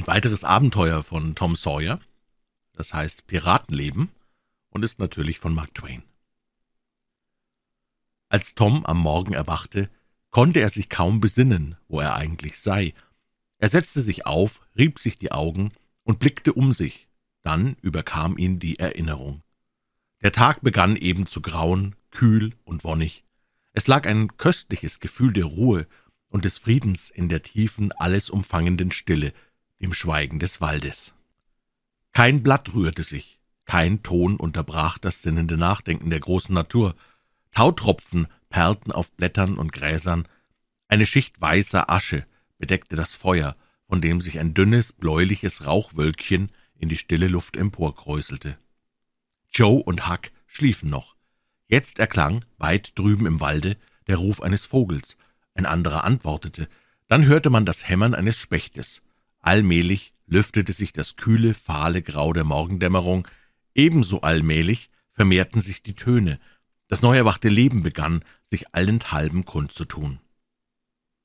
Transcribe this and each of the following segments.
Ein weiteres Abenteuer von Tom Sawyer, das heißt Piratenleben und ist natürlich von Mark Twain. Als Tom am Morgen erwachte, konnte er sich kaum besinnen, wo er eigentlich sei. Er setzte sich auf, rieb sich die Augen und blickte um sich. Dann überkam ihn die Erinnerung. Der Tag begann eben zu grauen, kühl und wonnig. Es lag ein köstliches Gefühl der Ruhe und des Friedens in der tiefen, alles umfangenden Stille, dem Schweigen des Waldes. Kein Blatt rührte sich, kein Ton unterbrach das sinnende Nachdenken der großen Natur. Tautropfen perlten auf Blättern und Gräsern, eine Schicht weißer Asche bedeckte das Feuer, von dem sich ein dünnes, bläuliches Rauchwölkchen in die stille Luft emporkräuselte. Joe und Huck schliefen noch. Jetzt erklang, weit drüben im Walde, der Ruf eines Vogels. Ein anderer antwortete. Dann hörte man das Hämmern eines Spechtes. Allmählich lüftete sich das kühle, fahle Grau der Morgendämmerung. Ebenso allmählich vermehrten sich die Töne. Das neu erwachte Leben begann, sich allenthalben kundzutun.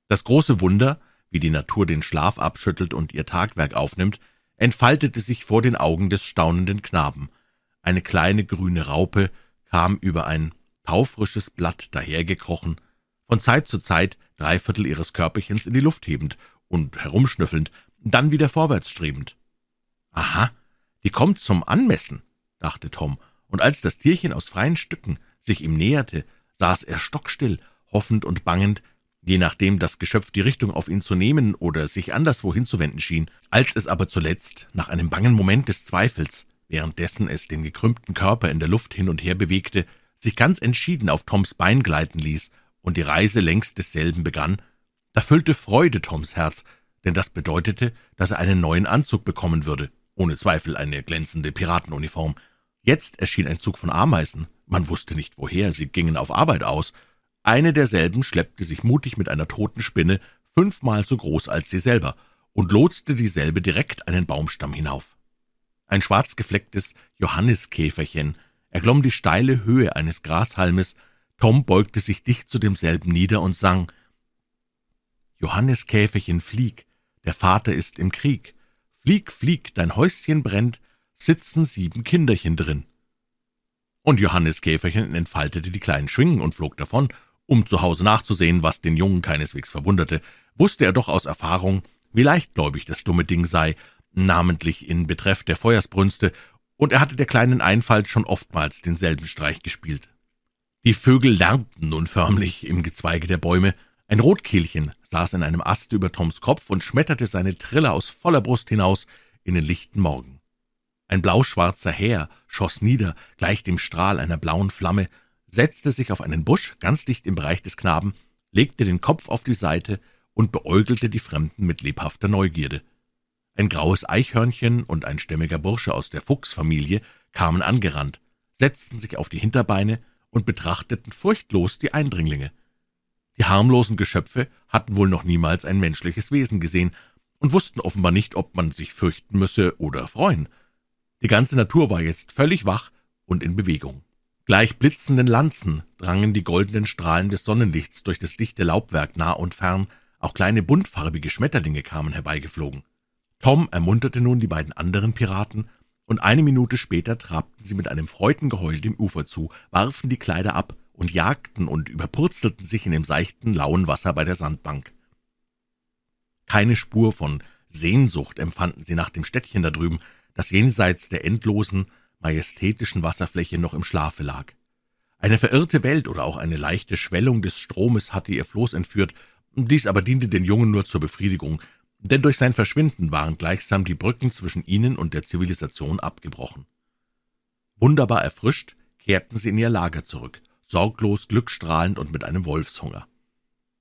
Das große Wunder, wie die Natur den Schlaf abschüttelt und ihr Tagwerk aufnimmt, entfaltete sich vor den Augen des staunenden Knaben. Eine kleine grüne Raupe kam über ein taufrisches Blatt dahergekrochen, von Zeit zu Zeit drei Viertel ihres Körperchens in die Luft hebend und herumschnüffelnd, dann wieder vorwärts strebend. Aha, die kommt zum Anmessen, dachte Tom, und als das Tierchen aus freien Stücken sich ihm näherte, saß er stockstill, hoffend und bangend, je nachdem das Geschöpf die Richtung auf ihn zu nehmen oder sich anderswo hinzuwenden schien, als es aber zuletzt, nach einem bangen Moment des Zweifels, währenddessen es den gekrümmten Körper in der Luft hin und her bewegte, sich ganz entschieden auf Toms Bein gleiten ließ und die Reise längs desselben begann, da füllte Freude Toms Herz, denn das bedeutete, dass er einen neuen Anzug bekommen würde, ohne Zweifel eine glänzende Piratenuniform. Jetzt erschien ein Zug von Ameisen, man wusste nicht woher, sie gingen auf Arbeit aus, eine derselben schleppte sich mutig mit einer toten Spinne, fünfmal so groß als sie selber, und lotste dieselbe direkt einen Baumstamm hinauf. Ein schwarzgeflecktes Johanniskäferchen erklomm die steile Höhe eines Grashalmes, Tom beugte sich dicht zu demselben nieder und sang Johanniskäferchen, flieg, der Vater ist im Krieg, flieg, flieg, dein Häuschen brennt, sitzen sieben Kinderchen drin. Und Johannes Käferchen entfaltete die kleinen Schwingen und flog davon, um zu Hause nachzusehen, was den Jungen keineswegs verwunderte, wusste er doch aus Erfahrung, wie leichtgläubig das dumme Ding sei, namentlich in Betreff der Feuersbrünste, und er hatte der kleinen Einfalt schon oftmals denselben Streich gespielt. Die Vögel lärmten nun förmlich im Gezweige der Bäume, ein Rotkehlchen saß in einem Ast über Toms Kopf und schmetterte seine Trille aus voller Brust hinaus in den lichten Morgen. Ein blauschwarzer Häher schoss nieder, gleich dem Strahl einer blauen Flamme, setzte sich auf einen Busch ganz dicht im Bereich des Knaben, legte den Kopf auf die Seite und beäugelte die Fremden mit lebhafter Neugierde. Ein graues Eichhörnchen und ein stämmiger Bursche aus der Fuchsfamilie kamen angerannt, setzten sich auf die Hinterbeine und betrachteten furchtlos die Eindringlinge. Die harmlosen Geschöpfe hatten wohl noch niemals ein menschliches Wesen gesehen und wussten offenbar nicht, ob man sich fürchten müsse oder freuen. Die ganze Natur war jetzt völlig wach und in Bewegung. Gleich blitzenden Lanzen drangen die goldenen Strahlen des Sonnenlichts durch das dichte Laubwerk nah und fern, auch kleine buntfarbige Schmetterlinge kamen herbeigeflogen. Tom ermunterte nun die beiden anderen Piraten, und eine Minute später trabten sie mit einem Freudengeheul dem Ufer zu, warfen die Kleider ab und jagten und überpurzelten sich in dem seichten, lauen Wasser bei der Sandbank. Keine Spur von Sehnsucht empfanden sie nach dem Städtchen da drüben, das jenseits der endlosen, majestätischen Wasserfläche noch im Schlafe lag. Eine verirrte Welt oder auch eine leichte Schwellung des Stromes hatte ihr Floß entführt, dies aber diente den Jungen nur zur Befriedigung, denn durch sein Verschwinden waren gleichsam die Brücken zwischen ihnen und der Zivilisation abgebrochen. Wunderbar erfrischt kehrten sie in ihr Lager zurück, sorglos, glückstrahlend und mit einem Wolfshunger.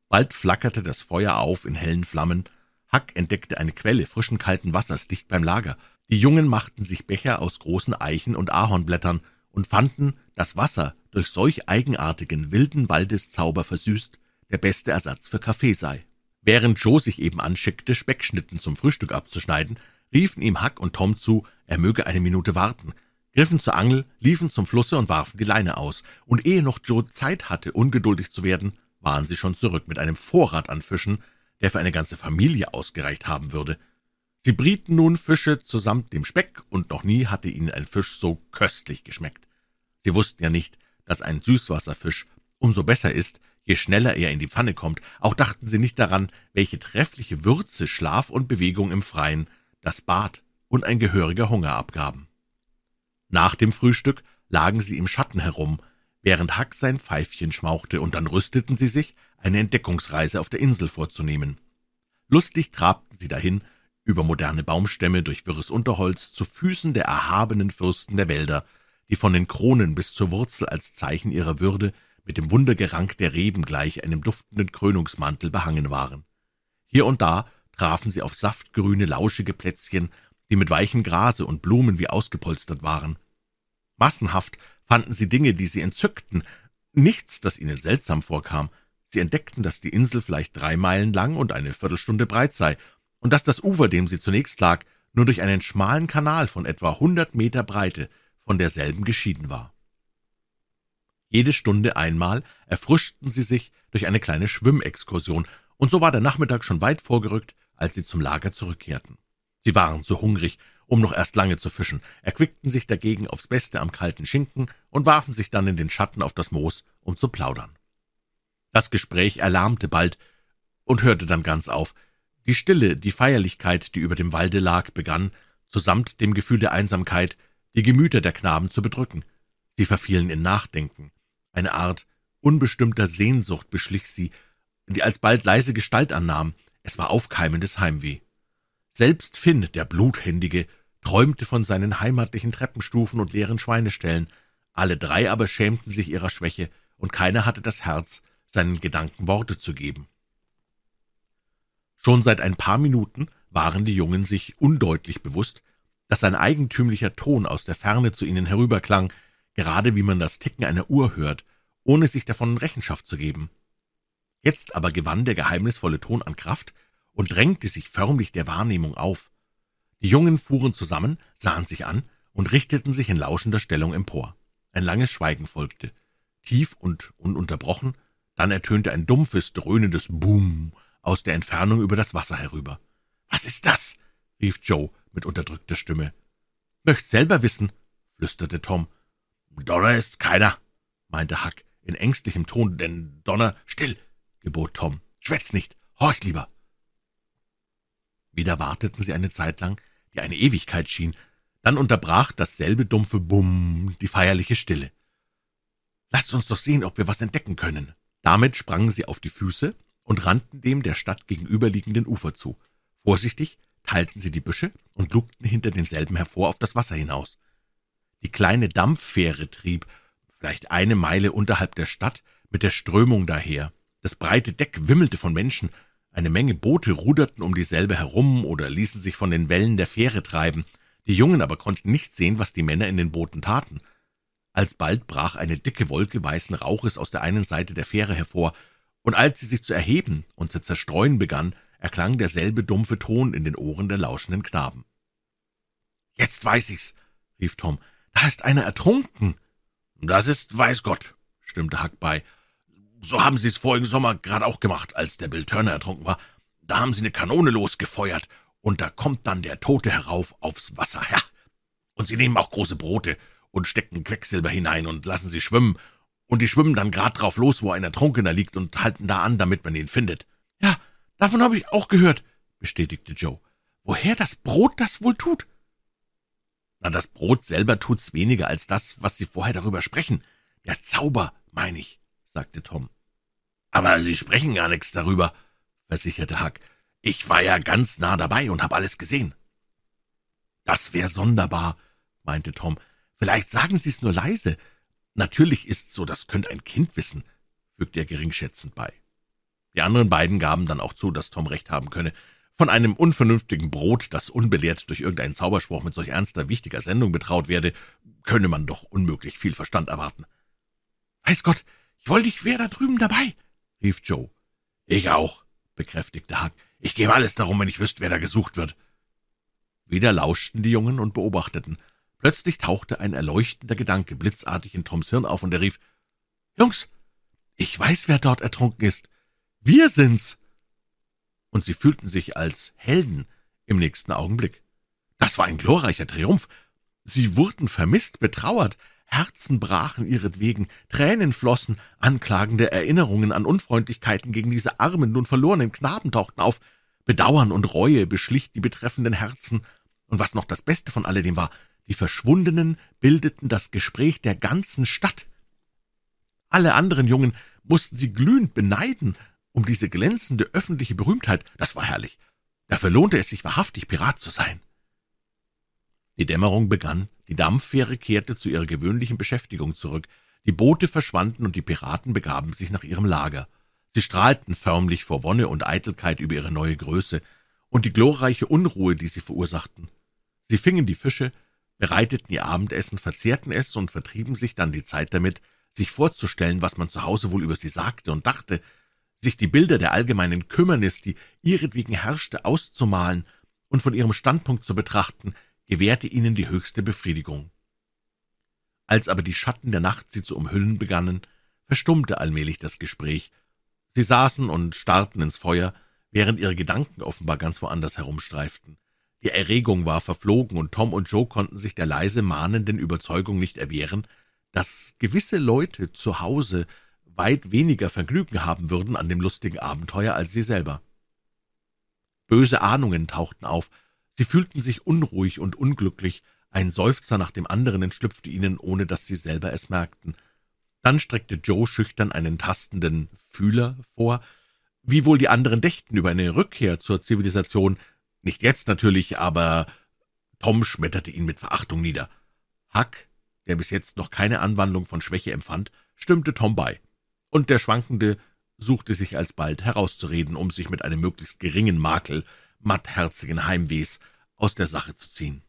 Bald flackerte das Feuer auf in hellen Flammen, Hack entdeckte eine Quelle frischen kalten Wassers dicht beim Lager, die Jungen machten sich Becher aus großen Eichen und Ahornblättern und fanden, dass Wasser durch solch eigenartigen, wilden Waldeszauber versüßt, der beste Ersatz für Kaffee sei. Während Joe sich eben anschickte, Speckschnitten zum Frühstück abzuschneiden, riefen ihm Huck und Tom zu, er möge eine Minute warten, griffen zur Angel, liefen zum Flusse und warfen die Leine aus, und ehe noch Joe Zeit hatte, ungeduldig zu werden, waren sie schon zurück mit einem Vorrat an Fischen, der für eine ganze Familie ausgereicht haben würde. Sie brieten nun Fische zusammen dem Speck, und noch nie hatte ihnen ein Fisch so köstlich geschmeckt. Sie wussten ja nicht, dass ein Süßwasserfisch umso besser ist, je schneller er in die Pfanne kommt. Auch dachten sie nicht daran, welche treffliche Würze Schlaf und Bewegung im Freien, das Bad und ein gehöriger Hunger abgaben. Nach dem Frühstück lagen sie im Schatten herum, während Hack sein Pfeifchen schmauchte, und dann rüsteten sie sich, eine Entdeckungsreise auf der Insel vorzunehmen. Lustig trabten sie dahin, über moderne Baumstämme, durch wirres Unterholz, zu Füßen der erhabenen Fürsten der Wälder, die von den Kronen bis zur Wurzel als Zeichen ihrer Würde mit dem Wundergerank der Reben gleich einem duftenden Krönungsmantel behangen waren. Hier und da trafen sie auf saftgrüne, lauschige Plätzchen, die mit weichem Grase und Blumen wie ausgepolstert waren. Massenhaft fanden sie Dinge, die sie entzückten, nichts, das ihnen seltsam vorkam. Sie entdeckten, dass die Insel vielleicht drei Meilen lang und eine Viertelstunde breit sei, und dass das Ufer, dem sie zunächst lag, nur durch einen schmalen Kanal von etwa hundert Meter Breite von derselben geschieden war. Jede Stunde einmal erfrischten sie sich durch eine kleine Schwimmexkursion, und so war der Nachmittag schon weit vorgerückt, als sie zum Lager zurückkehrten. Sie waren zu hungrig, um noch erst lange zu fischen, erquickten sich dagegen aufs Beste am kalten Schinken und warfen sich dann in den Schatten auf das Moos, um zu plaudern. Das Gespräch erlahmte bald und hörte dann ganz auf. Die Stille, die Feierlichkeit, die über dem Walde lag, begann, zusamt dem Gefühl der Einsamkeit, die Gemüter der Knaben zu bedrücken. Sie verfielen in Nachdenken. Eine Art unbestimmter Sehnsucht beschlich sie, die alsbald leise Gestalt annahm. Es war aufkeimendes Heimweh. Selbst Finn, der Bluthändige, träumte von seinen heimatlichen Treppenstufen und leeren Schweineställen. Alle drei aber schämten sich ihrer Schwäche, und keiner hatte das Herz, seinen Gedanken Worte zu geben. Schon seit ein paar Minuten waren die Jungen sich undeutlich bewusst, dass ein eigentümlicher Ton aus der Ferne zu ihnen herüberklang, gerade wie man das Ticken einer Uhr hört, ohne sich davon Rechenschaft zu geben. Jetzt aber gewann der geheimnisvolle Ton an Kraft und drängte sich förmlich der Wahrnehmung auf. Die Jungen fuhren zusammen, sahen sich an und richteten sich in lauschender Stellung empor. Ein langes Schweigen folgte, tief und ununterbrochen, dann ertönte ein dumpfes, dröhnendes Boom aus der Entfernung über das Wasser herüber. »Was ist das?« rief Joe mit unterdrückter Stimme. »Möcht selber wissen«, flüsterte Tom. »Donner ist keiner«, meinte Huck in ängstlichem Ton, denn Donner... »Still«, gebot Tom. »Schwätz nicht, horch lieber.« Wieder warteten sie eine Zeit lang, die eine Ewigkeit schien, dann unterbrach dasselbe dumpfe Bumm die feierliche Stille. »Lasst uns doch sehen, ob wir was entdecken können.« Damit sprangen sie auf die Füße und rannten dem der Stadt gegenüberliegenden Ufer zu. Vorsichtig teilten sie die Büsche und lugten hinter denselben hervor auf das Wasser hinaus. Die kleine Dampffähre trieb, vielleicht eine Meile unterhalb der Stadt, mit der Strömung daher. Das breite Deck wimmelte von Menschen, eine Menge Boote ruderten um dieselbe herum oder ließen sich von den Wellen der Fähre treiben. Die Jungen aber konnten nicht sehen, was die Männer in den Booten taten. Alsbald brach eine dicke Wolke weißen Rauches aus der einen Seite der Fähre hervor, und als sie sich zu erheben und zu zerstreuen begann, erklang derselbe dumpfe Ton in den Ohren der lauschenden Knaben. »Jetzt weiß ich's«, rief Tom, »da ist einer ertrunken.« »Das ist weiß Gott«, stimmte Huck bei, so haben Sie es vorigen Sommer gerade auch gemacht, als der Bill Turner ertrunken war. Da haben Sie eine Kanone losgefeuert, und da kommt dann der Tote herauf aufs Wasser, ja. Und Sie nehmen auch große Brote und stecken Quecksilber hinein und lassen sie schwimmen, und die schwimmen dann grad drauf los, wo ein Ertrunkener liegt, und halten da an, damit man ihn findet. Ja, davon habe ich auch gehört, bestätigte Joe. Woher das Brot das wohl tut? Na, das Brot selber tut's weniger als das, was Sie vorher darüber sprechen. Der Zauber, meine ich, sagte Tom. Aber Sie sprechen gar nichts darüber, versicherte Huck. Ich war ja ganz nah dabei und habe alles gesehen. Das wäre sonderbar, meinte Tom. Vielleicht sagen Sie es nur leise. Natürlich ist's so, das könnte ein Kind wissen, fügte er geringschätzend bei. Die anderen beiden gaben dann auch zu, dass Tom recht haben könne. Von einem unvernünftigen Brot, das unbelehrt durch irgendeinen Zauberspruch mit solch ernster, wichtiger Sendung betraut werde, könne man doch unmöglich viel Verstand erwarten. Weiß Gott, ich wollte, ich wäre da drüben dabei, rief Joe. Ich auch, bekräftigte Huck. Ich gebe alles darum, wenn ich wüsste, wer da gesucht wird. Wieder lauschten die Jungen und beobachteten. Plötzlich tauchte ein erleuchtender Gedanke blitzartig in Toms Hirn auf, und er rief, »Jungs, ich weiß, wer dort ertrunken ist. Wir sind's!« Und sie fühlten sich als Helden im nächsten Augenblick. Das war ein glorreicher Triumph. Sie wurden vermisst, betrauert, Herzen brachen ihretwegen, Tränen flossen, anklagende Erinnerungen an Unfreundlichkeiten gegen diese armen, nun verlorenen Knaben tauchten auf, Bedauern und Reue beschlich die betreffenden Herzen, und was noch das Beste von alledem war, die Verschwundenen bildeten das Gespräch der ganzen Stadt. Alle anderen Jungen mussten sie glühend beneiden um diese glänzende öffentliche Berühmtheit. Das war herrlich. Dafür lohnte es sich wahrhaftig, Pirat zu sein. Die Dämmerung begann, die Dampffähre kehrte zu ihrer gewöhnlichen Beschäftigung zurück, die Boote verschwanden und die Piraten begaben sich nach ihrem Lager. Sie strahlten förmlich vor Wonne und Eitelkeit über ihre neue Größe und die glorreiche Unruhe, die sie verursachten. Sie fingen die Fische, bereiteten ihr Abendessen, verzehrten es und vertrieben sich dann die Zeit damit, sich vorzustellen, was man zu Hause wohl über sie sagte und dachte, sich die Bilder der allgemeinen Kümmernis, die ihretwegen herrschte, auszumalen und von ihrem Standpunkt zu betrachten, gewährte ihnen die höchste Befriedigung. Als aber die Schatten der Nacht sie zu umhüllen begannen, verstummte allmählich das Gespräch. Sie saßen und starrten ins Feuer, während ihre Gedanken offenbar ganz woanders herumstreiften. Die Erregung war verflogen, und Tom und Joe konnten sich der leise mahnenden Überzeugung nicht erwehren, dass gewisse Leute zu Hause weit weniger Vergnügen haben würden an dem lustigen Abenteuer als sie selber. Böse Ahnungen tauchten auf, sie fühlten sich unruhig und unglücklich, ein Seufzer nach dem anderen entschlüpfte ihnen, ohne dass sie selber es merkten. Dann streckte Joe schüchtern einen tastenden Fühler vor, wie wohl die anderen dächten über eine Rückkehr zur Zivilisation, nicht jetzt natürlich, aber Tom schmetterte ihn mit Verachtung nieder. Huck, der bis jetzt noch keine Anwandlung von Schwäche empfand, stimmte Tom bei, und der Schwankende suchte sich alsbald herauszureden, um sich mit einem möglichst geringen Makel mattherzigen Heimwehs aus der Sache zu ziehen.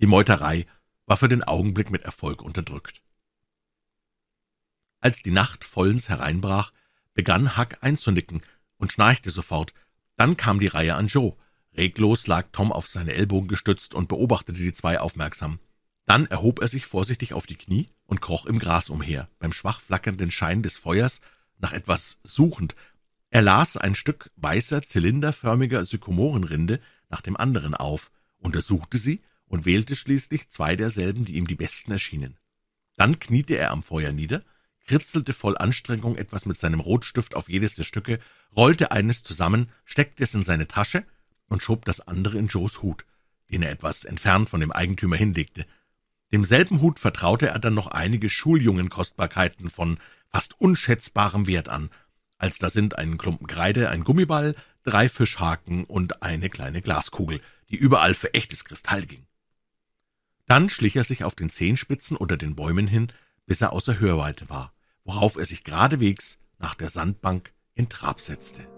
Die Meuterei war für den Augenblick mit Erfolg unterdrückt. Als die Nacht vollends hereinbrach, begann Huck einzunicken und schnarchte sofort. Dann kam die Reihe an Joe. Reglos lag Tom auf seine Ellbogen gestützt und beobachtete die zwei aufmerksam. Dann erhob er sich vorsichtig auf die Knie und kroch im Gras umher, beim schwach flackernden Schein des Feuers, nach etwas suchend. Er las ein Stück weißer, zylinderförmiger Sykomorenrinde nach dem anderen auf, untersuchte sie und wählte schließlich zwei derselben, die ihm die besten erschienen. Dann kniete er am Feuer nieder, kritzelte voll Anstrengung etwas mit seinem Rotstift auf jedes der Stücke, rollte eines zusammen, steckte es in seine Tasche und schob das andere in Joes Hut, den er etwas entfernt von dem Eigentümer hinlegte. Demselben Hut vertraute er dann noch einige Schuljungenkostbarkeiten von fast unschätzbarem Wert an, als da sind ein Klumpen Kreide, ein Gummiball, drei Fischhaken und eine kleine Glaskugel, die überall für echtes Kristall ging. Dann schlich er sich auf den Zehenspitzen unter den Bäumen hin, bis er außer Hörweite war, worauf er sich geradewegs nach der Sandbank in Trab setzte.